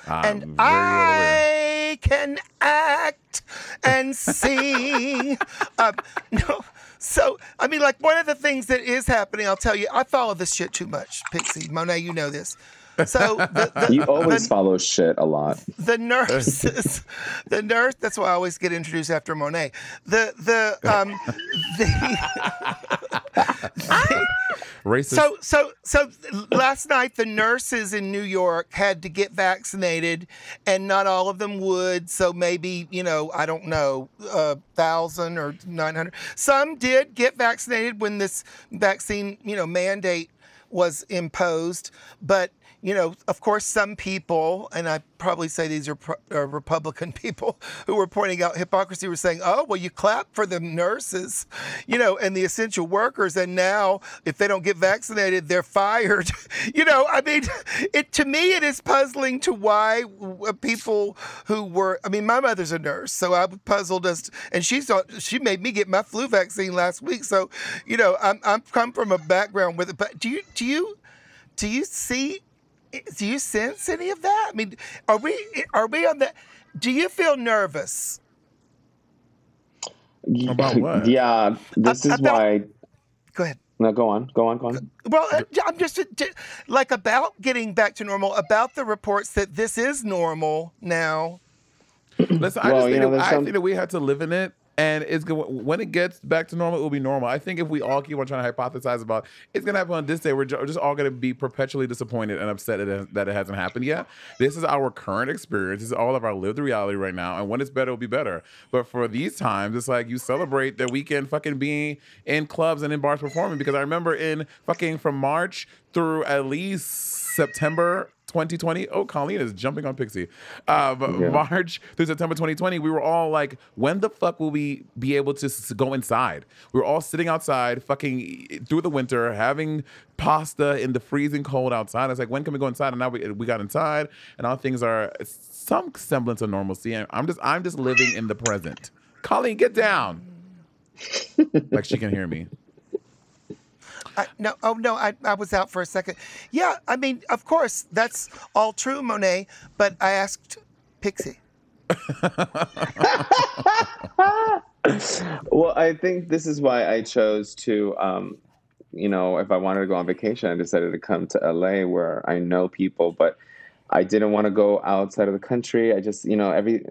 I'm and very well aware. Can act and sing. um, no, so I mean, like one of the things that is happening, I'll tell you, I follow this shit too much, Pixie Monet. You know this. So the, the, You always the, follow shit a lot. the nurses, [laughs] the nurse. That's why I always get introduced after Monét. The the um the. [laughs] the Racist. so so so last night the nurses in New York had to get vaccinated and not all of them would so maybe you know I don't know a thousand or 900 some did get vaccinated when this vaccine you know mandate was imposed but you know of course some people and I probably say these are, pro- are Republican [laughs] people who were pointing out hypocrisy were saying oh well you clap for the nurses you know and the essential workers and now if they don't get vaccinated they're fired. [laughs] You know i mean it to me it is puzzling to why uh, people who were i mean my mother's a nurse so i was puzzled as and she's on- she made me get my flu vaccine last week so you know i'm i'm come from a background with it but do you do you do you see do you sense any of that i mean are we are we on the do you feel nervous About what? Yeah, this is About- why. go ahead No, go on, go on, go on. Well, uh, I'm just uh, like about getting back to normal, about the reports that this is normal now. Listen, I just you think, know, that, I some- think that we had to live in it, and it's going when it gets back to normal, it will be normal. I think if we all keep on trying to hypothesize about it's to happen on this day, we're just all to be perpetually disappointed and upset that it, that it hasn't happened yet. This is our current experience. This is all of our lived reality right now, and when it's better, it'll be better. But for these times, it's like you celebrate the weekend fucking being in clubs and in bars performing because I remember in fucking from March through at least September 2020. Oh, Colleen is jumping on Pixie. Um, Yeah. March through September 2020, we were all like, when the fuck will we be able to s- go inside? We were all sitting outside, fucking through the winter, having pasta in the freezing cold outside. I was like, when can we go inside? And now we, we got inside, and all things are some semblance of normalcy. And I'm just I'm just living in the present. Colleen, get down. [laughs] like she can hear me. I, no, oh no, I, I was out for a second. Yeah, I mean, of course, that's all true, Monét. But I asked Pixie. well, I think this is why I chose to, um, you know, if I wanted to go on vacation, I decided to come to LA where I know people, but I didn't want to go outside of the country. I just, you know, every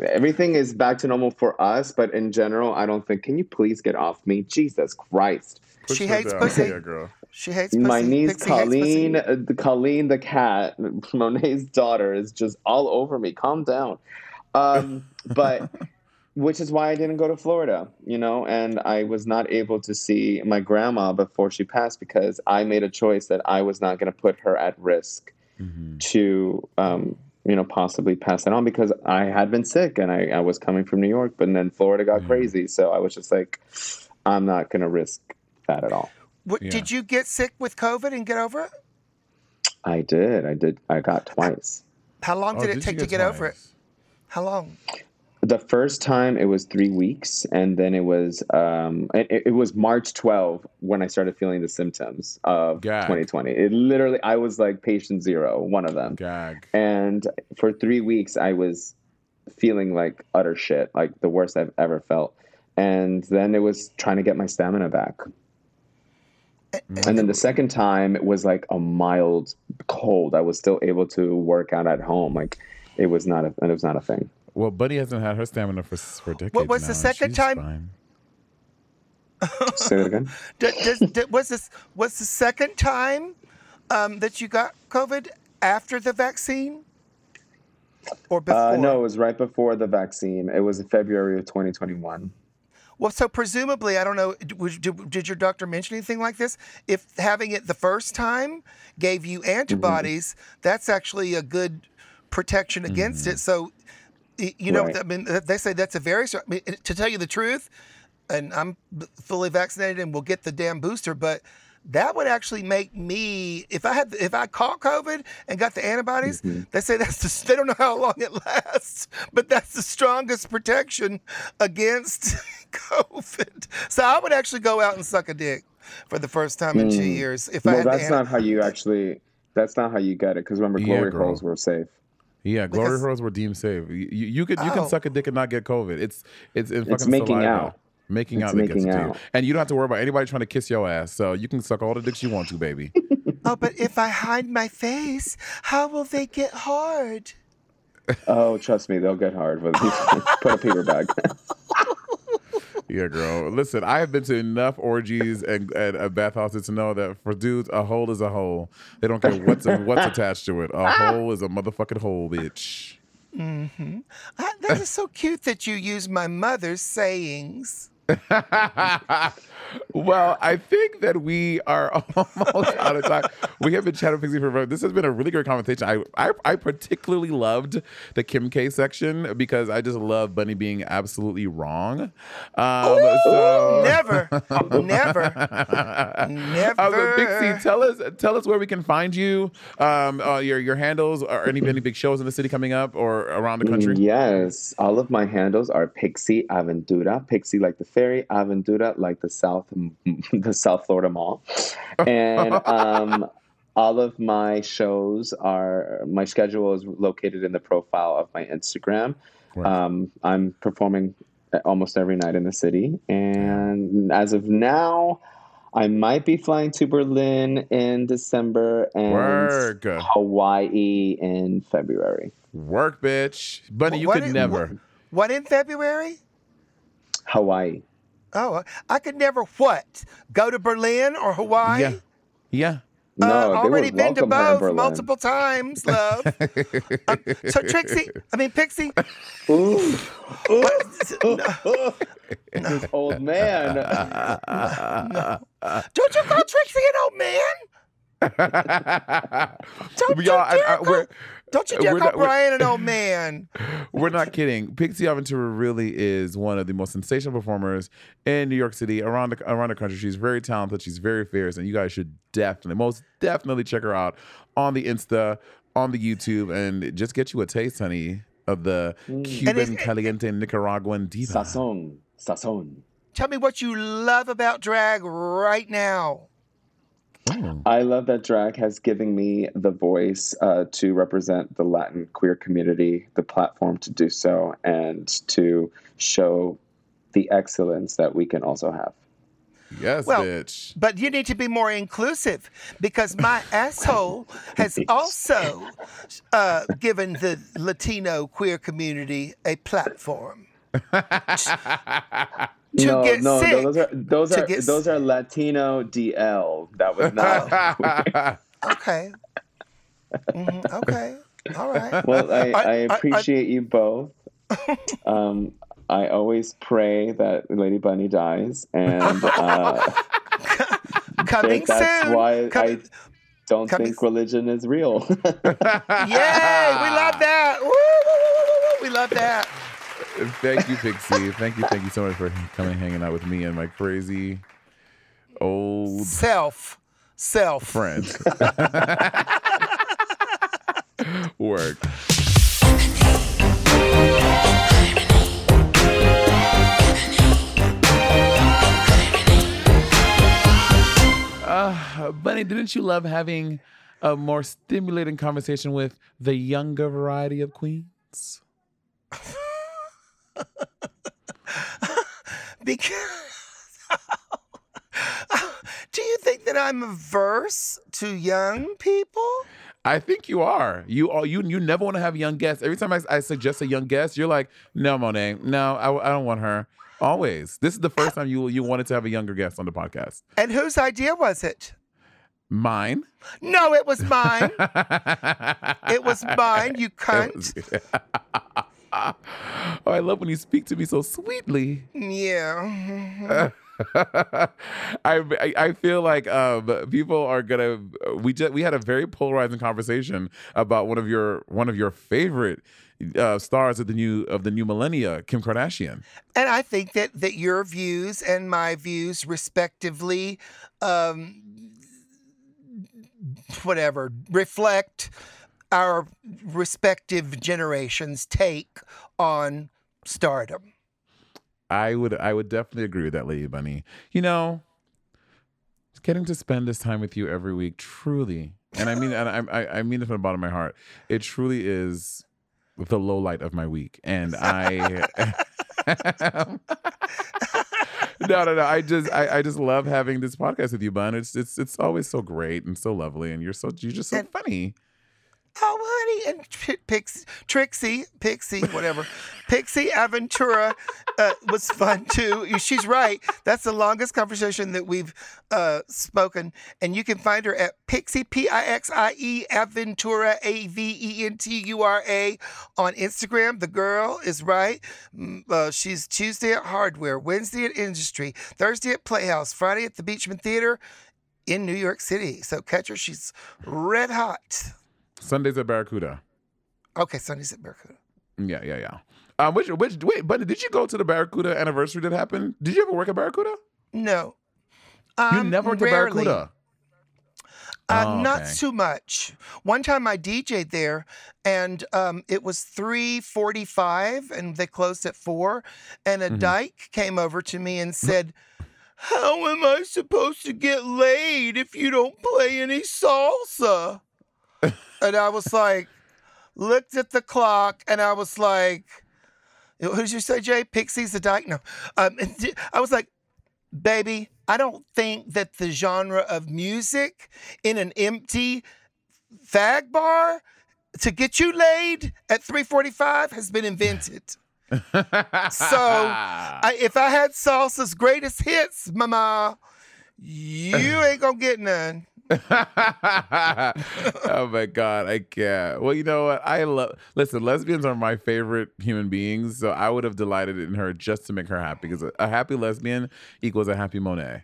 everything is back to normal for us, but in general, I don't think. Can you please get off me, Jesus Christ? Push She hates down. pussy. Yeah, girl. She hates pussy. My niece Pixie. Colleen, uh, the Colleen the cat, [laughs] Monét's daughter, is just all over me. Calm down. Um, [laughs] but which is why I didn't go to Florida, you know, and I was not able to see my grandma before she passed because I made a choice that I was not going to put her at risk Mhm. to, um, you know, possibly pass it on because I had been sick and I, I was coming from New York, but then Florida got Yeah. crazy. So I was just like, I'm not going to risk that at all. What, Yeah. Did you get sick with COVID and get over it? I did. I did. I got twice. How long Oh, did it you take to get over it? How long? The first time it was three weeks, and then it was um, it, it was March 12 when I started feeling the symptoms of Gag. 2020. It literally, I was like patient zero, one of them, Gag. and for three weeks I was feeling like utter shit, like the worst I've ever felt. And then it was trying to get my stamina back. And then the second time it was like a mild cold. I was still able to work out at home. Like it was not a it was not a thing. Well, Bunny hasn't had her stamina for for decades. What was the now, and second time? fine. Say it again. [laughs] Did, does, did, was this was the second time um, that you got COVID after the vaccine, or before? Uh, no, it was right before the vaccine. It was in February of 2021. Well, so presumably, I don't know. Did, did your doctor mention anything like this? If having it the first time gave you mm-hmm. antibodies, that's actually a good protection against it. Mm-hmm. So, you know, Right. I mean, they say that's a very. I mean, to tell you the truth, and I'm fully vaccinated and we'll get the damn booster, but that would actually make me if I had if I caught COVID and got the antibodies, mm-hmm. they say that's the, [laughs] they don't know how long it lasts, but that's the strongest protection against [laughs] COVID. So I would actually go out and suck a dick for the first time in two mm. years if I had that's anti- not how you actually. That's not how you get it. Because remember, glory girl. holes were safe. Yeah, glory Because- holes were deemed safe. You, you, you could you Oh. can suck a dick and not get COVID. It's it's it's, fucking making saliva. out. Making It's out that gets making it to you. And you don't have to worry about anybody trying to kiss your ass. So you can suck all the dicks you want to, baby. [laughs] Oh, but if I hide my face, how will they get hard? Oh, trust me, they'll get hard with [laughs] put a paper bag. [laughs] yeah, girl. Listen, I have been to enough orgies and, and uh, bathhouses to know that for dudes, a hole is a hole. They don't care what's what's attached to it. A hole is a motherfucking hole, bitch. Ah, that is so cute that you use my mother's sayings. [laughs] well, I think that we are [laughs] almost out of time. We have been chatting Pixie for this has been a really great conversation. I, I I particularly loved the Kim K section because I just love Bunny being absolutely wrong. Um, so Never, never, [laughs] never. Uh, but Pixie, tell us tell us where we can find you. Um, uh, your your handles or any any big shows in the city coming up or around the country. Yes, all of my handles are Pixie Aventura. Pixie like the ferry, Aventura like the South, [laughs] the South Florida Mall, and um, all of my shows are. My schedule is located in the profile of my Instagram. Right. Um, I'm performing almost every night in the city, and as of now. I might be flying to Berlin in December and Work. Hawaii in February. Work, bitch. Bunny, you What could is- never. What in February? Hawaii. Oh, I could never what? Go to Berlin or Hawaii? Yeah. Yeah. No, uh, they already been to welcome her in both multiple times, love. Um, [laughs] so Trixie, I mean Pixie, Ooh, what- [laughs] this old man. [laughs] don't you call Trixie an old man? Don't But you y'all, I- I- call- we're- Don't you uh, we're dare call not- Brian an old [laughs] man. We're not kidding. Pixie Aventura really is one of the most sensational performers in New York City, around the around the country. She's very talented. She's very fierce, and you guys should definitely, most definitely, check her out on the Insta, on the YouTube, and just get you a taste, honey, of the mm. Cuban it's- caliente Nicaraguan diva. Sazon. Sazon. Tell me what you love about drag right now. I love that drag has given me the voice uh, to represent the Latin queer community, the platform to do so, and to show the excellence that we can also have. Yes, Well, bitch. But you need to be more inclusive because my [laughs] asshole has also uh, given the Latino queer community a platform. [laughs] to no, get no, sick. no, those are those are get those are Latino DL. That was [laughs] not. Okay. Mhm, okay. All right. well, I, I, I- I- appreciate you both. [laughs] Um, I always pray that Lady Bunny dies, and uh, [laughs] Coming that's soon. why Coming- I don't coming think religion is real. Yay! We love that. Woo, woo, woo, woo, woo. We love that. Thank you, Pixie. Thank you, thank you so much for coming hanging out with me and my crazy old Self. Self. friend. [laughs] Work. Uh, Bunny, didn't you love having a more stimulating conversation with the younger variety of queens? [laughs] Because [laughs] do you think that I'm averse to young people? I think you are. You all you you never want to have young guests. Every time I, I suggest a young guest, you're like, no, Monét, no, I, I don't want her. Always. This is the first time you you wanted to have a younger guest on the podcast. And whose idea was it? Mine. No, it was mine. [laughs] It was mine, you cunt. Oh, I love when you speak to me so sweetly. Yeah. [laughs] I, I I feel like um, people are gonna. We just we had a very polarizing conversation about one of your one of your favorite uh, stars of the new of the new millennia, Kim Kardashian. And I think that that your views and my views, respectively, um, whatever, reflect our respective generations' take on stardom. I would I would definitely agree with that, Lady Bunny. You know, getting to spend this time with you every week, truly, and I mean, and I, I I mean it from the bottom of my heart. It truly is the low light of my week, and I. [laughs] no, no, no. I just, I, I just love having this podcast with you, Bun. It's, it's, it's always so great and so lovely, and you're so, you're just so And- funny. Oh, honey, and P- Pix, Trixie, Pixie, whatever, [laughs] Pixie Aventura uh, was fun too. She's right. That's the longest conversation that we've uh, spoken, and you can find her at Pixie P I X I E Aventura A V E N T U R A on Instagram. The girl is right. Uh, she's Tuesday at Hardware, Wednesday at Industry, Thursday at Playhouse, Friday at the Beechman Theater in New York City. So catch her. She's red hot. Sundays at Barracuda. Okay, Sundays at Barracuda. Yeah, yeah, yeah. Um, which, which, wait, but did you go to the Barracuda anniversary that happened? Did you ever work at Barracuda? No. You Um, never went to rarely. Barracuda. Uh, Oh, Not okay. too much. One time I DJ'd there, and um, it was three forty-five, and they closed at four. And a Mhm. dyke came over to me and said, "How am I supposed to get laid if you don't play any salsa?" And I was like, looked at the clock, and I was like, "Who did you say, Jay? Pixie's the dyke?" No, um, I was like, baby, I don't think that the genre of music in an empty fag bar to get you laid at 345 has been invented. So, I, [laughs] if I had Salsa's greatest hits, mama, you ain't gonna get none. Oh my god, I can't. Well, you know what? I love. Listen, lesbians are my favorite human beings, so I would have delighted in her just to make her happy because a happy lesbian equals a happy Monét.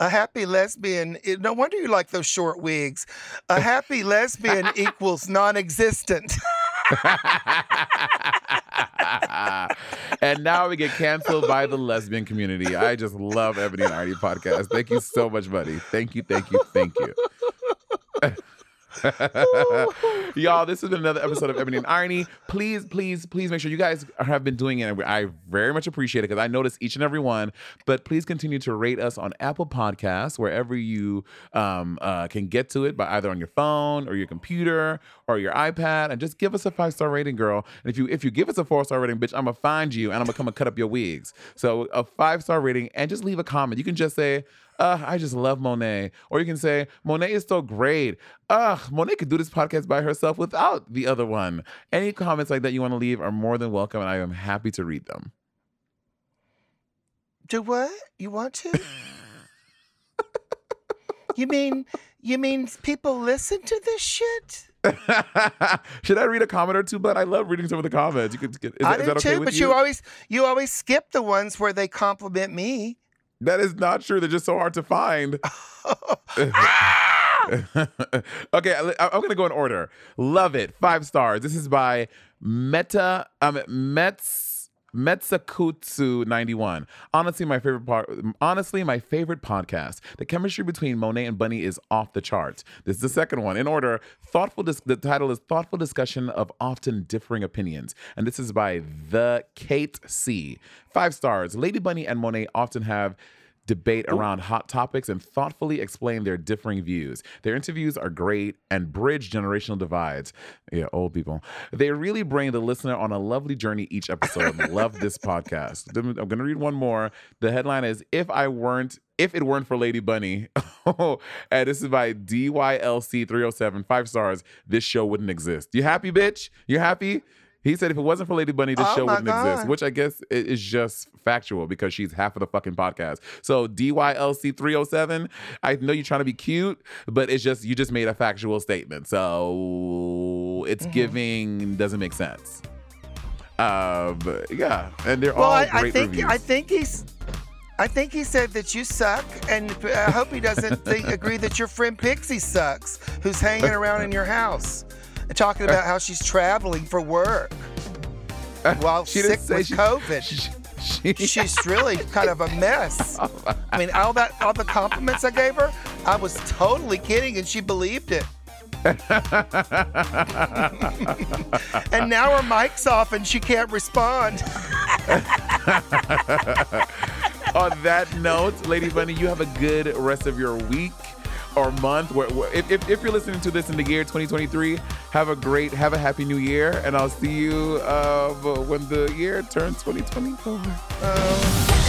A happy lesbian. Eh, no wonder you like those short wigs. A happy lesbian [laughs] equals non-existent. [laughs] [laughs] and now we get canceled by the lesbian community. I just love Ebony and Irony podcast. Thank you so much, buddy. Thank you, thank you, thank you. [laughs] [laughs] Y'all, this has been another episode of Ebony and Irony. Please, please, please make sure you guys have been doing it. I very much appreciate it because I notice each and every one. But please continue to rate us on Apple Podcasts, wherever you um, uh, can get to it, by either on your phone or your computer or your iPad, and just give us a five star rating, girl. And if you if you give us a four star rating, bitch, I'm gonna find you and I'm gonna come and cut up your wigs. So a five star rating and just leave a comment. You can just say uh, I just love Monét. Or you can say, Monét is so great. Ugh, Monét could do this podcast by herself without the other one. Any comments like that you want to leave are more than welcome, and I am happy to read them. Do what? You want to? you mean you mean people listen to this shit? [laughs] Should I read a comment or two? But I love reading some of the comments. You could, is, I is do that okay too, but you? you always you always skip the ones where they compliment me. That is not true. They're just so hard to find. [laughs] [laughs] okay, I- I'm gonna go in order. Love it, five stars. This is by Meta um Mets Metsakutsu 91. Honestly, my favorite part honestly, my favorite podcast. The chemistry between Monét and Bunny is off the charts. This is the second one. In order, thoughtful dis- the title is Thoughtful Discussion of Often Differing Opinions. And this is by the Kate C. Five stars. Lady Bunny and Monét often have debate around hot topics and thoughtfully explain their differing views. Their interviews are great and bridge generational divides. Yeah, old people. They really bring the listener on a lovely journey each episode. Love this [laughs] podcast. I'm going to read one more. The headline is If I Weren't if it weren't for Lady Bunny, [laughs] oh, and this is by DYLC307, five stars, this show wouldn't exist. You happy, bitch? You happy? He said if it wasn't for Lady Bunny, this Oh show wouldn't exist, which I guess is just factual because she's half of the fucking podcast. So DYLC307, I know you're trying to be cute, but it's just, you just made a factual statement. So it's Mm-hmm. giving, doesn't make sense. Um, yeah, and they're Well, all I, great I think reviews. I think he's. I think he said that you suck, and I hope he doesn't think, [laughs] agree that your friend Pixie sucks, who's hanging around in your house talking about how she's traveling for work uh, while She sick with she- COVID. She- She's really kind of a mess. I mean, all that, all the compliments I gave her, I was totally kidding, and she believed it. [laughs] and now her mic's off, and she can't respond. [laughs] on that note, Lady Bunny, you have a good rest of your week or month. Where, where- if, if, if you're listening to this in the year 2023, have a great, have a happy new year, and I'll see you uh, when the year turns 2024. Scarpins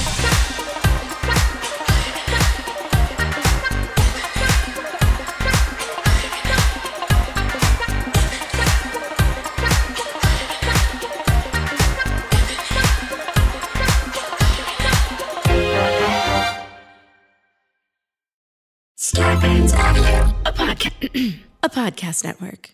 [clears throat] a podcast network.